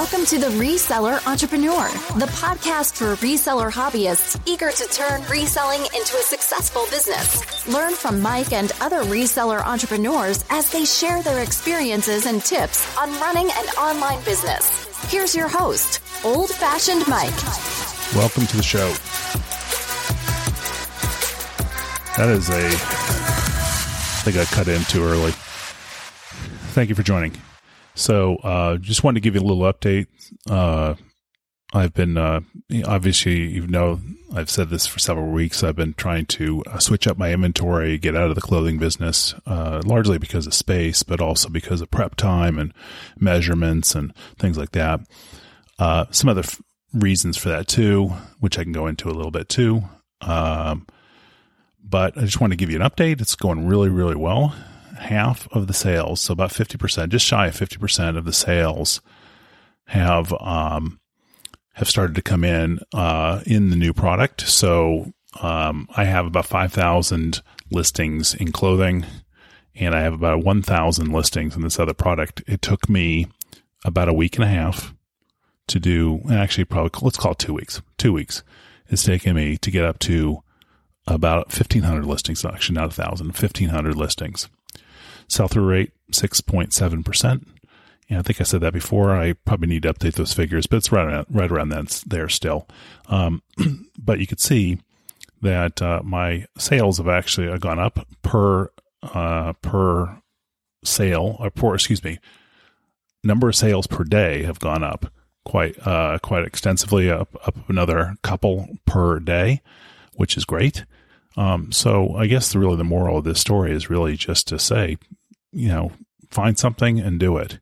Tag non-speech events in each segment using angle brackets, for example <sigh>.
Welcome to the Reseller Entrepreneur, the podcast for reseller hobbyists eager to turn reselling into a successful business. Learn from Mike and other reseller entrepreneurs as they share their experiences and tips on running an online business. Here's your host, Old Fashioned Mike. Welcome to the show. That is a. I think I cut in too early. Thank you for joining. So, uh, just wanted to give you a little update. Uh, I've been, uh, obviously, you know, I've said this for several weeks. I've been trying to uh, switch up my inventory, get out of the clothing business, uh, largely because of space, but also because of prep time and measurements and things like that. Uh, some other f- reasons for that too, which I can go into a little bit too. Um, but I just want to give you an update. It's going really, really well half of the sales, so about 50%, just shy of 50% of the sales have um, have started to come in uh, in the new product. So um, I have about 5,000 listings in clothing, and I have about 1,000 listings in this other product. It took me about a week and a half to do, and actually, probably let's call it two weeks. Two weeks. It's taken me to get up to about 1,500 listings, actually not 1,000, 1,500 listings. Sell through rate, 6.7%. Yeah, I think I said that before. I probably need to update those figures, but it's right around, right around that there still. Um, <clears throat> but you could see that uh, my sales have actually gone up per uh, per sale, or per, excuse me, number of sales per day have gone up quite uh, quite extensively, up up another couple per day, which is great. Um, so I guess the, really the moral of this story is really just to say, you know, find something and do it.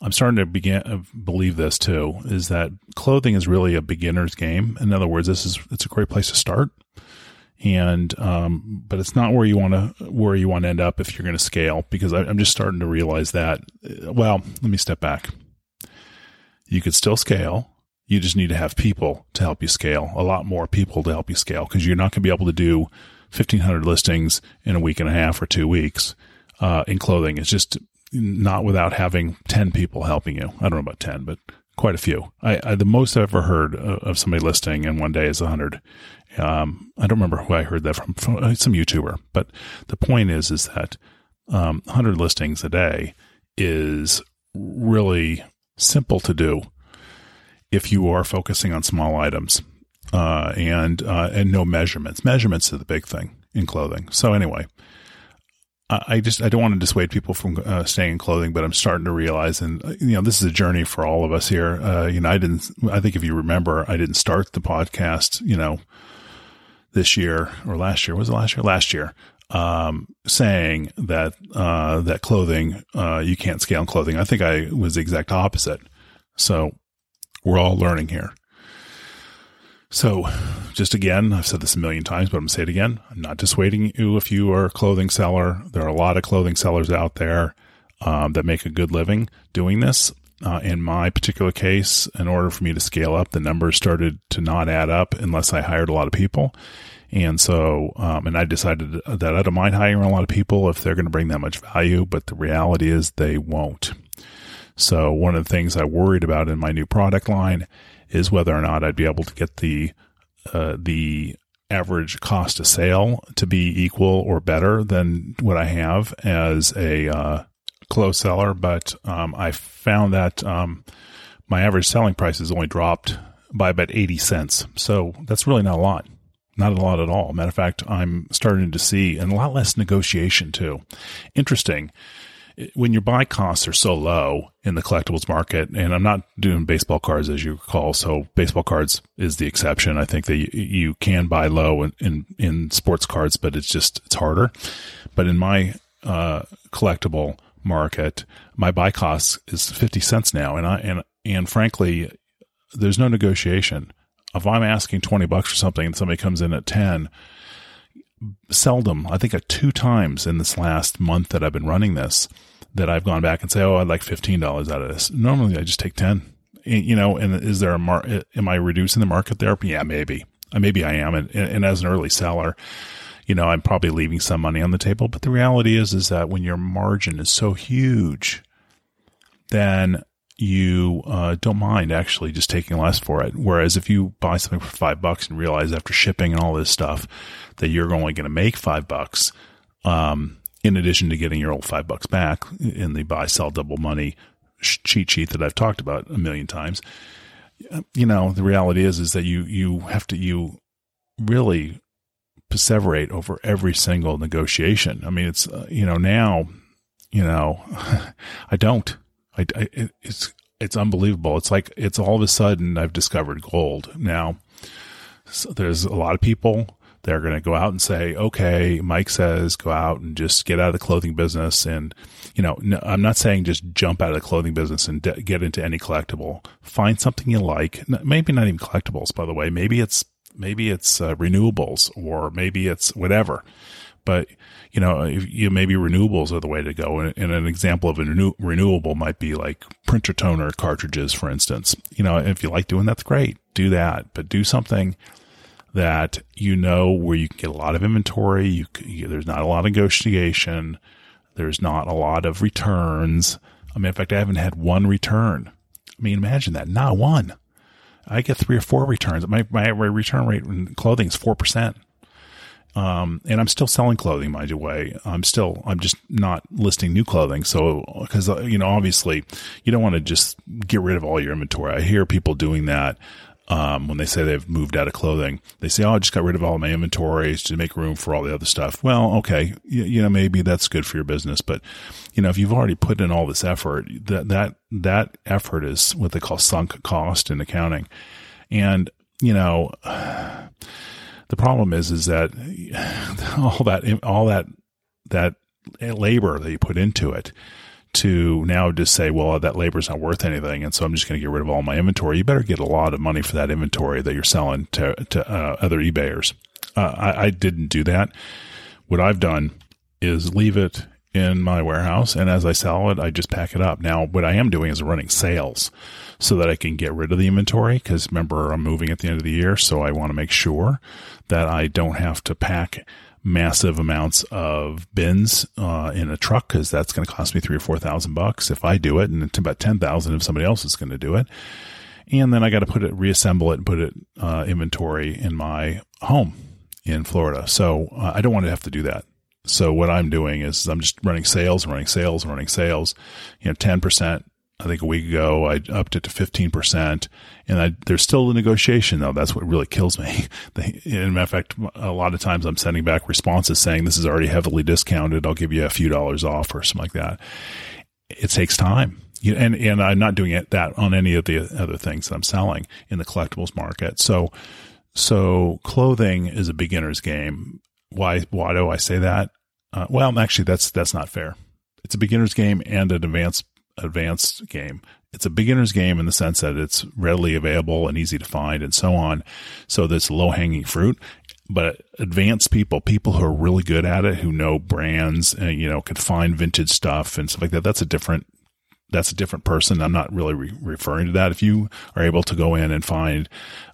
I'm starting to begin uh, believe this too is that clothing is really a beginner's game. In other words, this is it's a great place to start, and um, but it's not where you want to where you want to end up if you're going to scale. Because I, I'm just starting to realize that. Uh, well, let me step back. You could still scale. You just need to have people to help you scale. A lot more people to help you scale because you're not going to be able to do 1,500 listings in a week and a half or two weeks uh, in clothing. It's just not without having 10 people helping you. I don't know about 10, but quite a few. I, I the most I've ever heard of somebody listing in one day is 100. Um, I don't remember who I heard that from, from uh, some YouTuber, but the point is, is that um, 100 listings a day is really simple to do if you are focusing on small items uh, and uh, and no measurements. Measurements are the big thing in clothing. So anyway, I just I don't want to dissuade people from uh, staying in clothing, but I'm starting to realize, and uh, you know, this is a journey for all of us here. Uh, you know, I didn't. I think if you remember, I didn't start the podcast. You know, this year or last year was it last year? Last year, um, saying that uh, that clothing uh, you can't scale in clothing. I think I was the exact opposite. So we're all learning here. So, just again, I've said this a million times, but I'm going to say it again. I'm not dissuading you if you are a clothing seller. There are a lot of clothing sellers out there um, that make a good living doing this. Uh, in my particular case, in order for me to scale up, the numbers started to not add up unless I hired a lot of people. And so, um, and I decided that I don't mind hiring a lot of people if they're going to bring that much value, but the reality is they won't. So, one of the things I worried about in my new product line is whether or not I'd be able to get the uh, the average cost of sale to be equal or better than what I have as a uh, clothes seller. But um, I found that um, my average selling price has only dropped by about 80 cents. So that's really not a lot. Not a lot at all. Matter of fact, I'm starting to see and a lot less negotiation too. Interesting when your buy costs are so low in the collectibles market, and I'm not doing baseball cards as you recall, so baseball cards is the exception. I think that you, can buy low in, in, in sports cards, but it's just it's harder. But in my uh, collectible market, my buy cost is fifty cents now, and I and and frankly, there's no negotiation. If I'm asking twenty bucks for something and somebody comes in at ten, seldom, I think two times in this last month that I've been running this, that I've gone back and say, oh, I'd like $15 out of this. Normally I just take 10, you know, and is there a mar, am I reducing the market there? Yeah, maybe. Uh, maybe I am. And, and as an early seller, you know, I'm probably leaving some money on the table. But the reality is, is that when your margin is so huge, then you uh, don't mind actually just taking less for it. Whereas if you buy something for five bucks and realize after shipping and all this stuff that you're only going to make five bucks, um, in addition to getting your old five bucks back in the buy, sell, double money cheat sheet that I've talked about a million times, you know, the reality is, is that you, you have to, you really perseverate over every single negotiation. I mean, it's, uh, you know, now, you know, <laughs> I don't. I, I, it's it's unbelievable. It's like it's all of a sudden I've discovered gold. Now, so there's a lot of people that are going to go out and say, "Okay, Mike says go out and just get out of the clothing business." And you know, no, I'm not saying just jump out of the clothing business and de- get into any collectible. Find something you like. Maybe not even collectibles, by the way. Maybe it's maybe it's uh, renewables or maybe it's whatever. But you know, you maybe renewables are the way to go. And, and an example of a renew, renewable might be like printer toner cartridges, for instance. You know, if you like doing that's great, do that. But do something that you know where you can get a lot of inventory. You, you there's not a lot of negotiation. There's not a lot of returns. I mean, in fact, I haven't had one return. I mean, imagine that, not one. I get three or four returns. My my return rate in clothing is four percent. Um, and I'm still selling clothing, mind you way. I'm still, I'm just not listing new clothing. So, cause, uh, you know, obviously you don't want to just get rid of all your inventory. I hear people doing that. Um, when they say they've moved out of clothing, they say, "Oh, I just got rid of all my inventories to make room for all the other stuff." Well, okay, you, you, know, maybe that's good for your business, but you know, if you've already put in all this effort, that that that effort is what they call sunk cost in accounting, and you know, the problem is, is that <sighs> all that, all that, that labor that you put into it to now just say, well, that labor is not worth anything. And so I'm just going to get rid of all my inventory. You better get a lot of money for that inventory that you're selling to, to uh, other eBayers. Uh, I, I didn't do that. What I've done is leave it in my warehouse. And as I sell it, I just pack it up. Now, what I am doing is running sales so that I can get rid of the inventory. Because remember, I'm moving at the end of the year. So I want to make sure that I don't have to pack massive amounts of bins uh, in a truck because that's going to cost me three or four thousand bucks if I do it, and about ten thousand if somebody else is going to do it. And then I got to put it, reassemble it, and put it uh, inventory in my home in Florida. So uh, I don't want to have to do that. So what I'm doing is I'm just running sales, running sales, running sales. You know, ten percent I think a week ago I upped it to 15%. And I, there's still a negotiation though. That's what really kills me. <laughs> in fact, a lot of times I'm sending back responses saying this is already heavily discounted. I'll give you a few dollars off or something like that. It takes time. You, and, and I'm not doing it that on any of the other things that I'm selling in the collectibles market. So, so clothing is a beginner's game. Why, why do I say that? Uh, well, actually, that's, that's not fair. It's a beginner's game and an advanced advanced game. It's a beginner's game in the sense that it's readily available and easy to find and so on. So that's low hanging fruit. But advanced people, people who are really good at it, who know brands and, you know, can find vintage stuff and stuff like that, that's a different that's a different person. I'm not really re- referring to that. If you are able to go in and find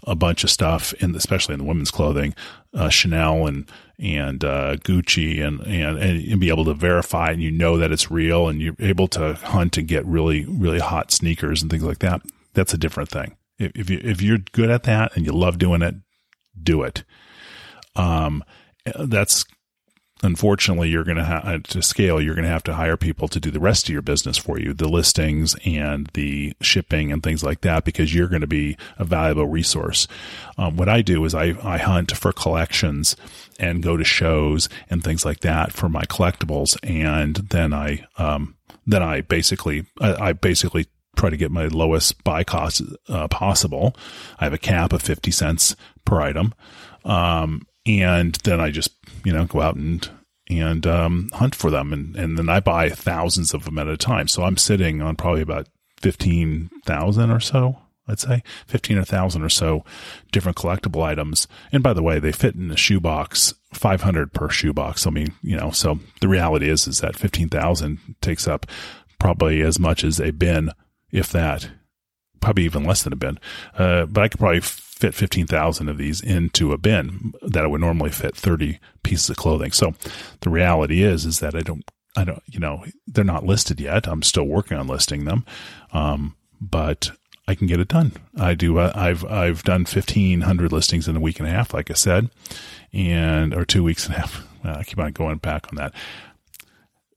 a bunch of stuff in, especially in the women's clothing, uh, Chanel and and uh, Gucci, and, and and be able to verify, and you know that it's real, and you're able to hunt and get really really hot sneakers and things like that. That's a different thing. If, if you if you're good at that and you love doing it, do it. Um, that's unfortunately you're going to have to scale you're going to have to hire people to do the rest of your business for you the listings and the shipping and things like that because you're going to be a valuable resource. Um, what i do is I, I hunt for collections and go to shows and things like that for my collectibles and then i um, then i basically I, I basically try to get my lowest buy cost uh, possible. I have a cap of 50 cents per item. Um, and then I just you know go out and and um, hunt for them, and and then I buy thousands of them at a time. So I'm sitting on probably about fifteen thousand or so. I'd say fifteen or thousand or so different collectible items. And by the way, they fit in a shoebox, five hundred per shoebox. I mean, you know, so the reality is is that fifteen thousand takes up probably as much as a bin, if that, probably even less than a bin. Uh, but I could probably fit 15,000 of these into a bin that I would normally fit 30 pieces of clothing. So the reality is, is that I don't, I don't, you know, they're not listed yet. I'm still working on listing them. Um, but I can get it done. I do. Uh, I've I've done fifteen hundred listings in a week and a half, like I said, and or two weeks and a half. I keep on going back on that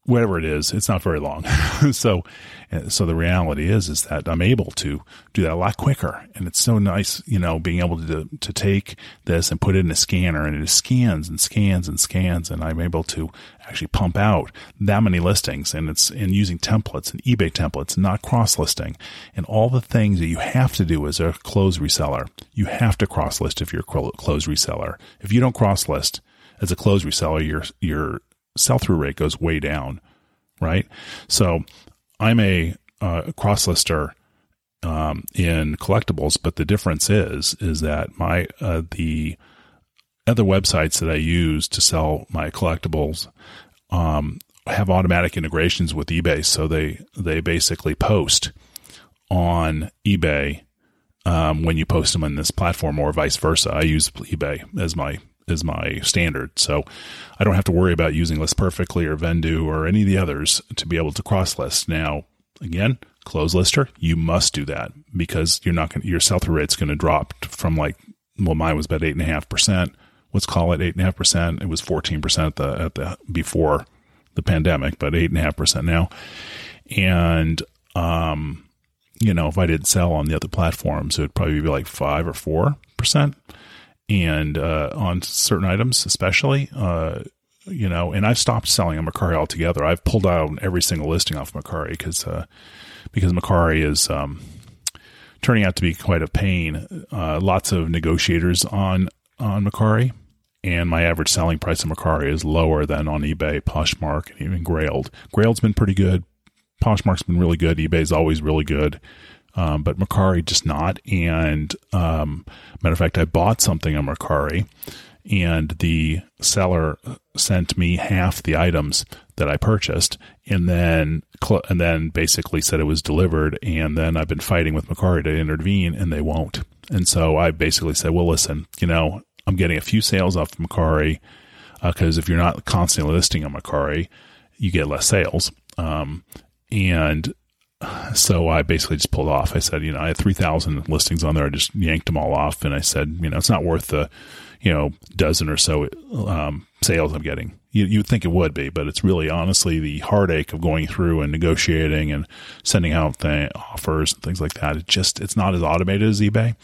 whatever it is, it's not very long. <laughs> so, eh, so the reality is, is that I'm able to do that a lot quicker. And it's so nice, you know, being able to, to take this and put it in a scanner and it scans and scans and scans. And I'm able to actually pump out that many listings and it's in using templates and eBay templates, not cross listing and all the things that you have to do as a clothes reseller. You have to cross list if you're a clothes reseller. If you don't cross list, as a clothes reseller, your your sell through rate goes way down, right? So I'm a uh, cross lister um, in collectibles, but the difference is is that my uh, the other websites that I use to sell my collectibles um, have automatic integrations with eBay, so they they basically post on eBay um, when you post them on this platform, or vice versa. I use eBay as my is my standard. So I don't have to worry about using List Perfectly or Vendoo or any of the others to be able to cross list. Now, again, clothes lister, you must do that because you're not going your sell through rate's going to drop from like, well, mine was about eight and a half percent. Let's call it eight and a half percent. It was 14 percent at the, at the, before the pandemic, but eight and a half percent now. And, um, you know, if I didn't sell on the other platforms, it would probably be like five or four percent and uh, on certain items, especially. Uh, you know, and I've stopped selling on Mercari altogether. I've pulled out every single listing off Mercari because uh, because Mercari is um, turning out to be quite a pain. Uh, lots of negotiators on on Mercari, and my average selling price on Mercari is lower than on eBay, Poshmark, and even Grailed. Grailed's been pretty good. Poshmark's been really good. eBay's always really good um, but Mercari just not. And um, matter of fact, I bought something on Mercari, and the seller sent me half the items that I purchased, and then cl- and then basically said it was delivered. And then I've been fighting with Mercari to intervene, and they won't. And so I basically said, well, listen, you know, I'm getting a few sales off Mercari because uh, if you're not constantly listing on Mercari, you get less sales. Um, and so I basically just pulled off. I said, you know, I had 3,000 listings on there. I just yanked them all off. And I said, you know, it's not worth the, you know, dozen or so um, sales I'm getting. You, you would think it would be, but it's really honestly the heartache of going through and negotiating and sending out the offers and things like that. It just, it's not as automated as eBay.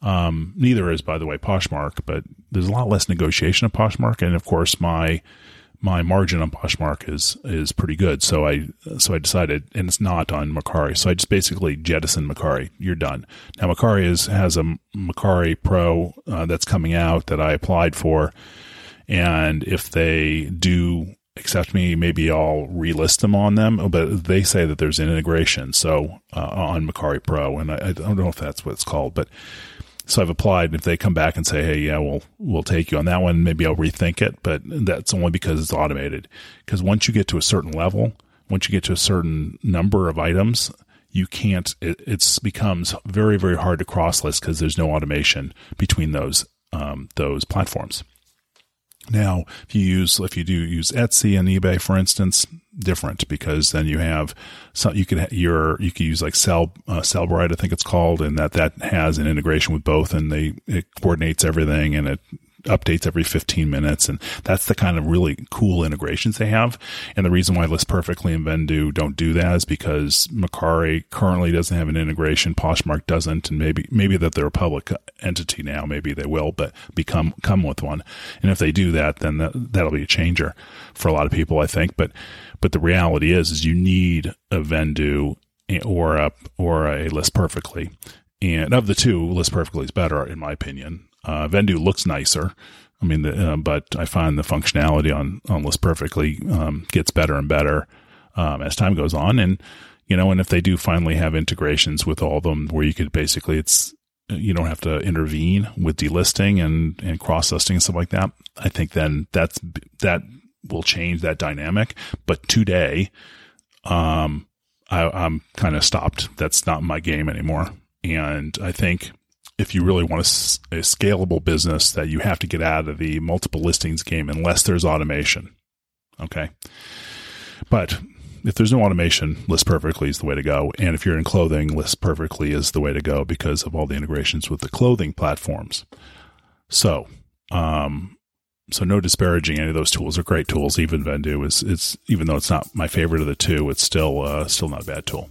Um, neither is, by the way, Poshmark, but there's a lot less negotiation of Poshmark. And of course, my, my margin on Poshmark is is pretty good. So I so I decided, and it's not on Mercari. So I just basically jettisoned Mercari. You're done. Now Mercari is has a Mercari Pro uh, that's coming out that I applied for, and if they do accept me, maybe I'll relist them on them. But they say that there's an integration so uh, on Mercari Pro, and I, I don't know if that's what it's called, but so I've applied. And if they come back and say, "Hey, yeah, we'll we'll take you on that one," maybe I'll rethink it. But that's only because it's automated. Because once you get to a certain level, once you get to a certain number of items, you can't. It it's becomes very very hard to cross list because there's no automation between those um, those platforms. Now, if you use, if you do use Etsy and eBay, for instance, different because then you have some, you could, your, you could use like Sell, uh, Sellbrite, I think it's called, and that, that has an integration with both and they, it coordinates everything and it updates every 15 minutes. And that's the kind of really cool integrations they have. And the reason why List Perfectly and Vendoo don't do that is because Mercari currently doesn't have an integration. Poshmark doesn't. And maybe, maybe that they're a public entity now. Maybe they will, but become, come with one. And if they do that, then that, that'll be a changer for a lot of people, I think. But, but the reality is, is you need a Vendoo or a, or a List Perfectly. And of the two, List Perfectly is better, in my opinion. Uh, Vendoo looks nicer. I mean, the, uh, but I find the functionality on, on List Perfectly um, gets better and better um, as time goes on. And, you know, and if they do finally have integrations with all of them where you could basically, it's, you don't have to intervene with delisting and, and cross listing and stuff like that. I think then that's, that will change that dynamic. But today, um, I, I'm kind of stopped. That's not my game anymore. And I think if you really want a, a, scalable business that you have to get out of the multiple listings game unless there's automation. Okay. But if there's no automation, list perfectly is the way to go. And if you're in clothing, list perfectly is the way to go because of all the integrations with the clothing platforms. So, um, so no disparaging any of those tools. They're great tools. Even Vendoo is it's even though it's not my favorite of the two, it's still uh, still not a bad tool.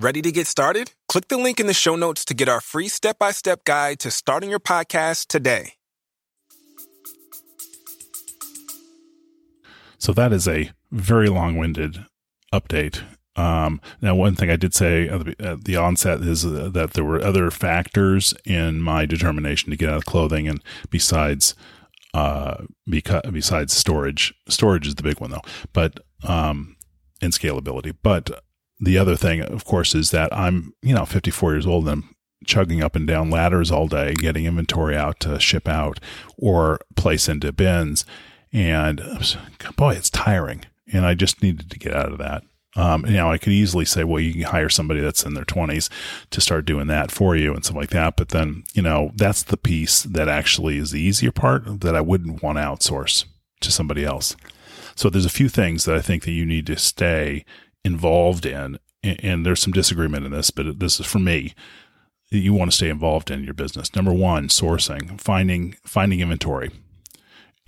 Ready to get started? Click the link in the show notes to get our free step by step guide to starting your podcast today. So that is a very long winded update. Um, now, one thing I did say at the, onset is uh, that there were other factors in my determination to get out of clothing, and besides, uh, because, besides storage, storage is the big one though, but um, and scalability. But the other thing, of course, is that I'm you know 54 years old and I'm chugging up and down ladders all day, getting inventory out to ship out or place into bins and boy, it's tiring. And I just needed to get out of that. Um, you know, I could easily say, well, you can hire somebody that's in their 20s to start doing that for you and stuff like that. But then, you know, that's the piece that actually is the easier part that I wouldn't want to outsource to somebody else. So there's a few things that I think that you need to stay involved in. And there's some disagreement in this, but this is for me. You want to stay involved in your business. Number one, sourcing, finding, finding inventory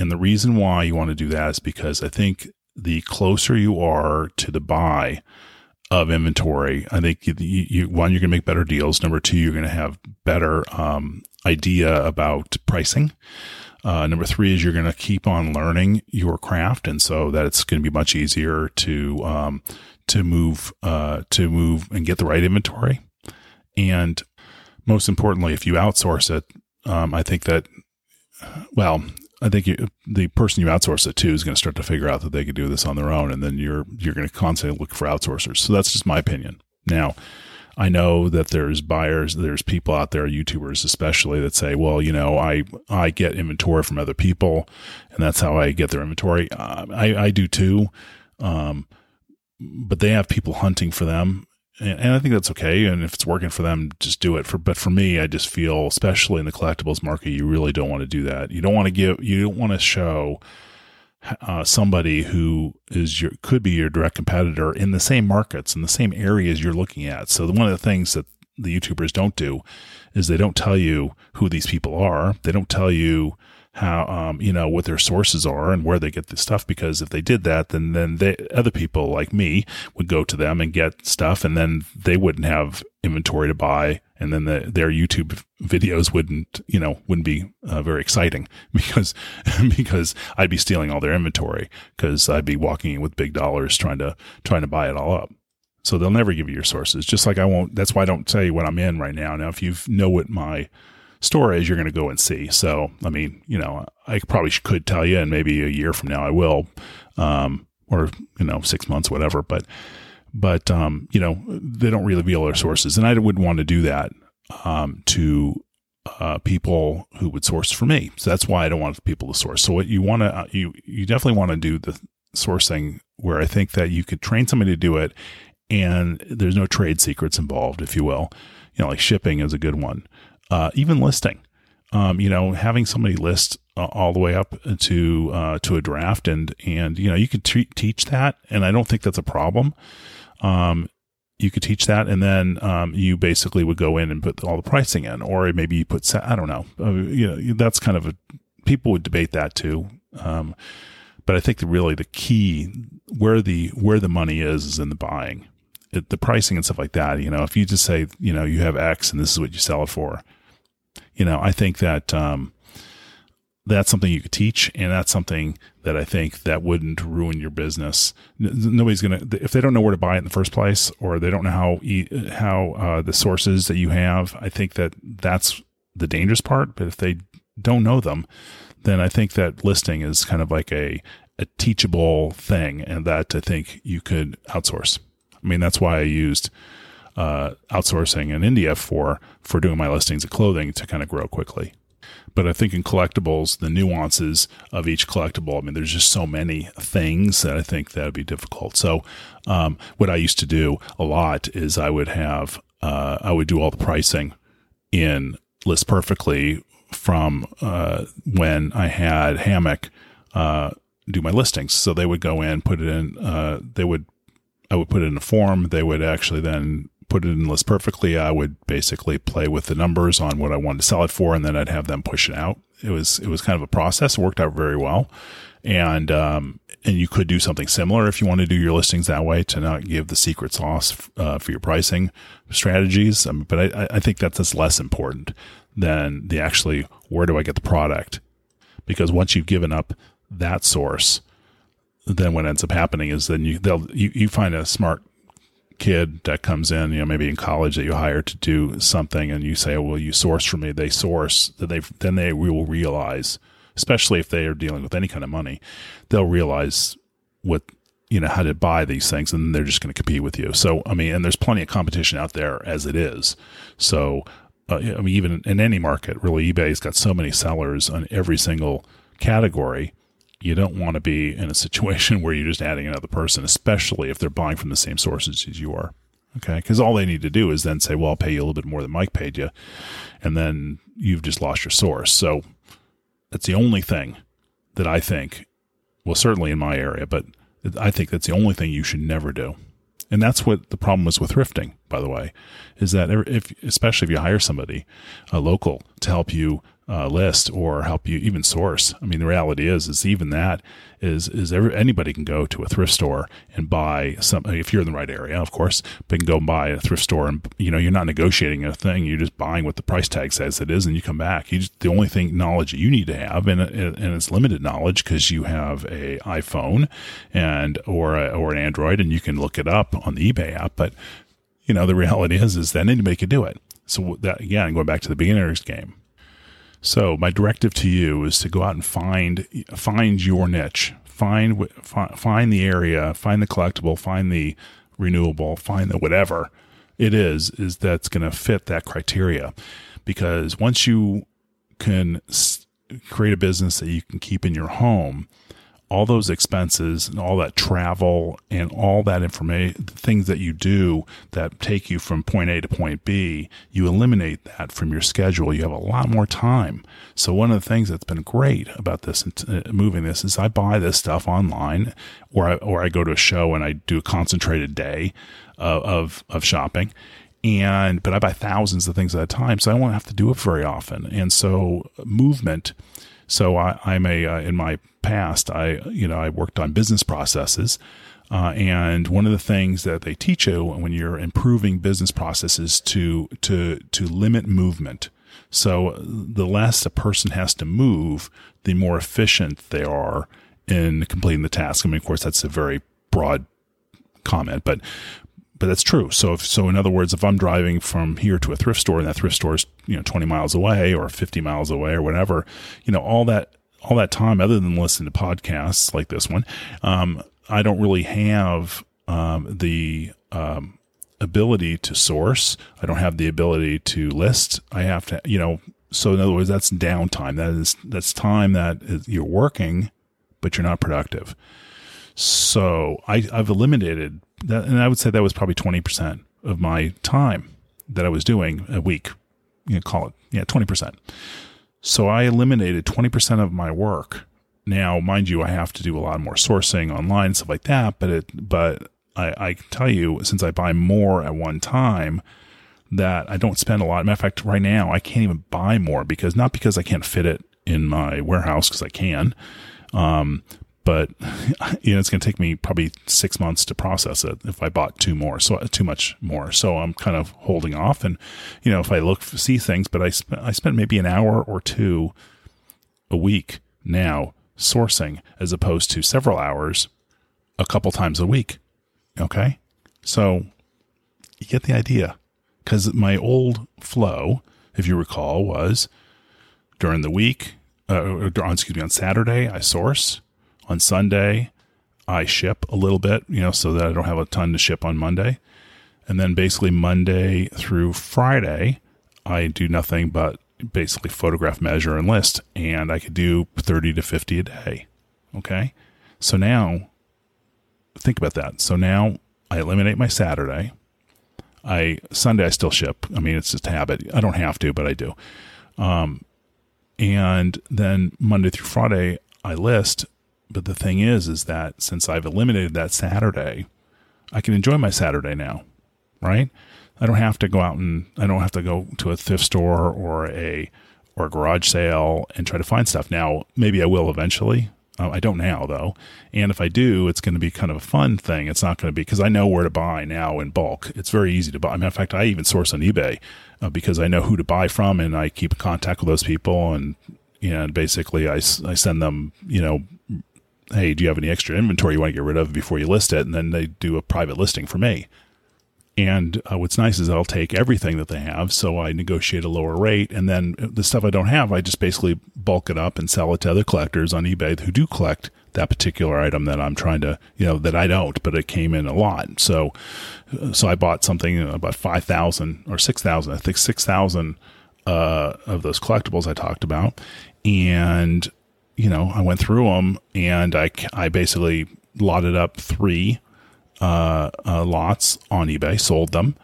and the reason why you want to do that is because I think the closer you are to the buy of inventory, I think you, you, one, you're going to make better deals. Number two, you're going to have better um, idea about pricing. Uh, number three is you're going to keep on learning your craft, and so that it's going to be much easier to um, to move uh, to move and get the right inventory. And most importantly, if you outsource it, um, I think that well, I think you, the person you outsource it to is going to start to figure out that they could do this on their own, and then you're you're going to constantly look for outsourcers. So that's just my opinion. Now, I know that there's buyers, there's people out there, YouTubers especially, that say, well, you know, I I get inventory from other people, and that's how I get their inventory. Uh, I I do too, um, but they have people hunting for them, and, and, I think that's okay. And if it's working for them, just do it. For but for me, I just feel, especially in the collectibles market, you really don't want to do that. You don't want to give, you don't want to show uh, somebody who is your could be your direct competitor in the same markets in the same areas you're looking at. So one of the things that the YouTubers don't do is they don't tell you who these people are. They don't tell you how um, you know what their sources are and where they get the stuff because if they did that then then they, other people like me would go to them and get stuff and then they wouldn't have inventory to buy and then the, their YouTube videos wouldn't you know wouldn't be uh, very exciting <laughs> because because I'd be stealing all their inventory because I'd be walking in with big dollars trying to trying to buy it all up. So they'll never give you your sources. Just like I won't. That's why I don't tell you what I'm in right now. Now, if you know what my storage, you're going to go and see. So, I mean, you know, I probably could tell you, and maybe a year from now I will, um, or you know, six months, whatever. But, but um, you know, they don't really reveal their sources, and I wouldn't want to do that um, to uh, people who would source for me. So that's why I don't want people to source. So what you want to, uh, you you definitely want to do the sourcing where I think that you could train somebody to do it, and there's no trade secrets involved, if you will. You know, like shipping is a good one uh, even listing. Um, you know, having somebody list uh, all the way up to uh, to a draft, and and you know, you could t- teach that, and I don't think that's a problem. Um, you could teach that, and then um, you basically would go in and put all the pricing in, or maybe you put I don't know. Uh, you know, that's kind of a people would debate that too. Um, but I think the really the key where the where the money is is in the buying, it, the pricing and stuff like that. You know, if you just say you know you have X and this is what you sell it for, you know, I think that um, that's something you could teach, and that's something that I think that wouldn't ruin your business. Nobody's gonna if they don't know where to buy it in the first place, or they don't know how how uh, the sources that you have. I think that that's the dangerous part. But if they don't know them, then I think that listing is kind of like a a teachable thing, and that I think you could outsource. I mean, that's why I used uh, outsourcing in India for for doing my listings of clothing to kind of grow quickly. But I think in collectibles, the nuances of each collectible, I mean, there's just so many things that I think that would be difficult. So, um, what I used to do a lot is I would have, uh, I would do all the pricing in List Perfectly from uh, when I had Hammoq uh, do my listings. So they would go in, put it in, uh, they would, I would put it in a form. They would actually then put it in list perfectly. I would basically play with the numbers on what I wanted to sell it for, and then I'd have them push it out. It was it was kind of a process. It worked out very well, and um, and you could do something similar if you want to do your listings that way to not give the secret sauce uh, for your pricing strategies. Um, but I, I think that's, that's less important than the actually where do I get the product, because once you've given up that source, then what ends up happening is then you they'll you, you find a smart kid that comes in, you know, maybe in college that you hire to do something and you say, well, you source for me, they source, then they then they will realize, especially if they are dealing with any kind of money, they'll realize what, you know, how to buy these things and they're just going to compete with you. So, I mean, and there's plenty of competition out there as it is. So, uh, I mean, even in any market, really, eBay's got so many sellers on every single category you don't want to be in a situation <laughs> where you're just adding another person, especially if they're buying from the same sources as you are. Okay. Because all they need to do is then say, well, I'll pay you a little bit more than Mike paid you. And then you've just lost your source. So that's the only thing that I think, well, certainly in my area, but I think that's the only thing you should never do. And that's what the problem is with thrifting, by the way, is that if, especially if you hire somebody, a local, to help you uh, list or help you even source. I mean, the reality is, is even that is is every, anybody can go to a thrift store and buy some if you're in the right area, of course. But can go and buy a thrift store, and you know you're not negotiating a thing. You're just buying what the price tag says it is, and you come back. You just, the only thing knowledge you need to have, and and it's limited knowledge because you have a iPhone and or a, or an Android, and you can look it up on the eBay app. But you know the reality is, is that anybody can do it. So that again, going back to the beginner's game, so my directive to you is to go out and find find your niche, find find the area, find the collectible, find the renewable, find the whatever it is is that's going to fit that criteria. Because once you can create a business that you can keep in your home, all those expenses and all that travel and all that information, things that you do that take you from point A to point B, you eliminate that from your schedule. You have a lot more time. So one of the things that's been great about this uh, moving this is I buy this stuff online or I, or I go to a show and I do a concentrated day of, of, of shopping and but I buy thousands of things at a time, so I won't have to do it very often. And so movement so I, am a uh, in my past I you know I worked on business processes. Uh, and one of the things that they teach you when you're improving business processes to to to limit movement. So the less a person has to move, the more efficient they are in completing the task. I mean, of course, that's a very broad comment, but but that's true. So if, so in other words, if I'm driving from here to a thrift store and that thrift store is, you know, 20 miles away or 50 miles away or whatever, you know, all that, all that time other than listening to podcasts like this one, um, I don't really have, um, the, um, ability to source. I don't have the ability to list. I have to, you know, so in other words, that's downtime. That is, that's time that is, you're working, but you're not productive. So I, I've eliminated that, and I would say that was probably 20% of my time that I was doing a week. You know, call it, yeah, 20%. So I eliminated 20% of my work. Now, mind you, I have to do a lot more sourcing online and stuff like that, but it, but I, I can tell you, since I buy more at one time, that I don't spend a lot. Matter of fact, right now I can't even buy more because not because I can't fit it in my warehouse because I can, um, but <laughs> you know it's going to take me probably six months to process it if I bought two more, so too much more. So I'm kind of holding off, and you know if I look see things, but I sp- I spent maybe an hour or two a week now sourcing as opposed to several hours a couple times a week. Okay, so you get the idea because my old flow, if you recall, was during the week. Uh, excuse me, on Saturday I source On Sunday, I ship a little bit, you know, so that I don't have a ton to ship on Monday. And then basically Monday through Friday, I do nothing but basically photograph, measure, and list. And I could do 30 to 50 a day. Okay. So now think about that. So now I eliminate my Saturday. I Sunday I still ship. I mean, it's just a habit. I don't have to, but I do. Um, and then Monday through Friday I list. But the thing is, is that since I've eliminated that Saturday, I can enjoy my Saturday now, right? I don't have to go out and I don't have to go to a thrift store or a or a garage sale and try to find stuff. Now, maybe I will eventually. Uh, I don't now though, and if I do, it's going to be kind of a fun thing. It's not going to be because I know where to buy now in bulk. It's very easy to buy. I mean, in fact, I even source on eBay uh, because I know who to buy from, and I keep in contact with those people, and and basically I, I send them, you know, hey, do you have any extra inventory you want to get rid of before you list it? And then they do a private listing for me. And uh, what's nice is I'll take everything that they have, so I negotiate a lower rate, and then the stuff I don't have, I just basically bulk it up and sell it to other collectors on eBay who do collect that particular item that I'm trying to, you know, that I don't, but it came in a lot. So, so I bought something about five thousand or six thousand, I think six thousand uh, of those collectibles I talked about, and you know, I went through them and I I basically lotted up three uh, uh, lots on eBay, sold them,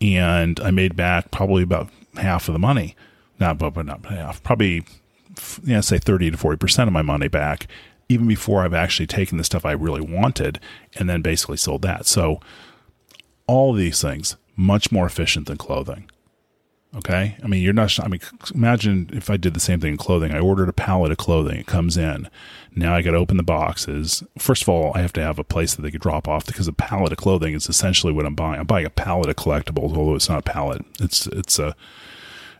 and I made back probably about half of the money. Not, but, not half, probably, yeah, say 30 to 40% of my money back, even before I've actually taken the stuff I really wanted and then basically sold that. So, all these things, much more efficient than clothing. Okay. I mean, you're not, I mean, imagine if I did the same thing in clothing. I ordered a pallet of clothing. It comes in. Now I got to open the boxes. First of all, I have to have a place that they could drop off because a pallet of clothing is essentially what I'm buying. I'm buying a pallet of collectibles, although it's not a pallet. It's, it's a,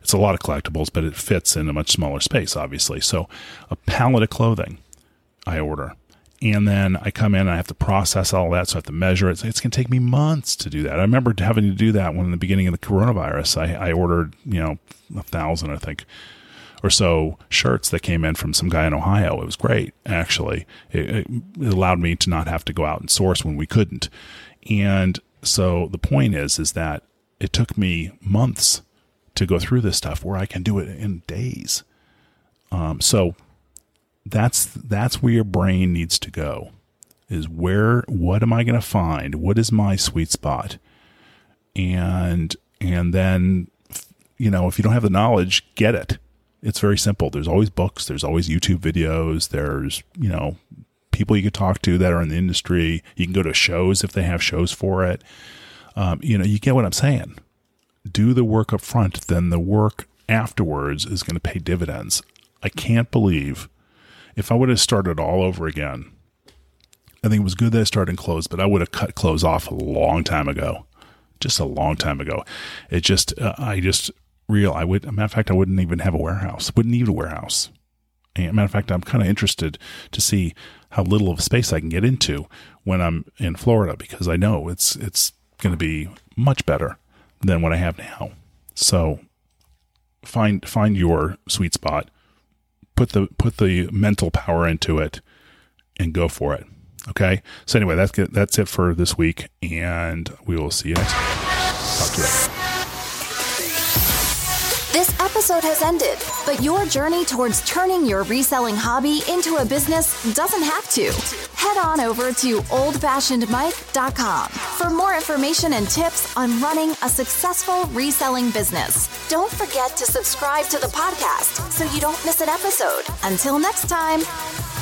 it's a lot of collectibles, but it fits in a much smaller space, obviously. So a pallet of clothing I order and then I come in and I have to process all that. So I have to measure it. So It's going to take me months to do that. I remember having to do that when in the beginning of the coronavirus, I, I ordered, you know, a thousand, I think, or so shirts that came in from some guy in Ohio. It was great, actually. It, it, allowed me to not have to go out and source when we couldn't. And so the point is, is that it took me months to go through this stuff where I can do it in days. Um, so that's that's where your brain needs to go is where what am i going to find? What is my sweet spot? And and then you know if you don't have the knowledge get it. It's very simple. There's always books. There's always youtube videos. There's you know people you can talk to that are in the industry. You can go to shows if they have shows for it. Um, you know you get what i'm saying. Do the work up front then the work afterwards is going to pay dividends. I can't believe if I would have started all over again, I think it was good that I started in clothes, but I would have cut clothes off a long time ago, just a long time ago. It just, uh, I just real. I would, matter of fact, I wouldn't even have a warehouse. Wouldn't need a warehouse. And matter of fact, I'm kind of interested to see how little of space I can get into when I'm in Florida because I know it's it's going to be much better than what I have now. So find find your sweet spot put the put the mental power into it and go for it. Okay. So anyway, that's that's it for this week, and we will see you next. Talk to you. This episode has ended, but your journey towards turning your reselling hobby into a business doesn't have to. Head on over to oldfashionedmike.com for more information and tips on running a successful reselling business. Don't forget to subscribe to the podcast so you don't miss an episode. Until next time.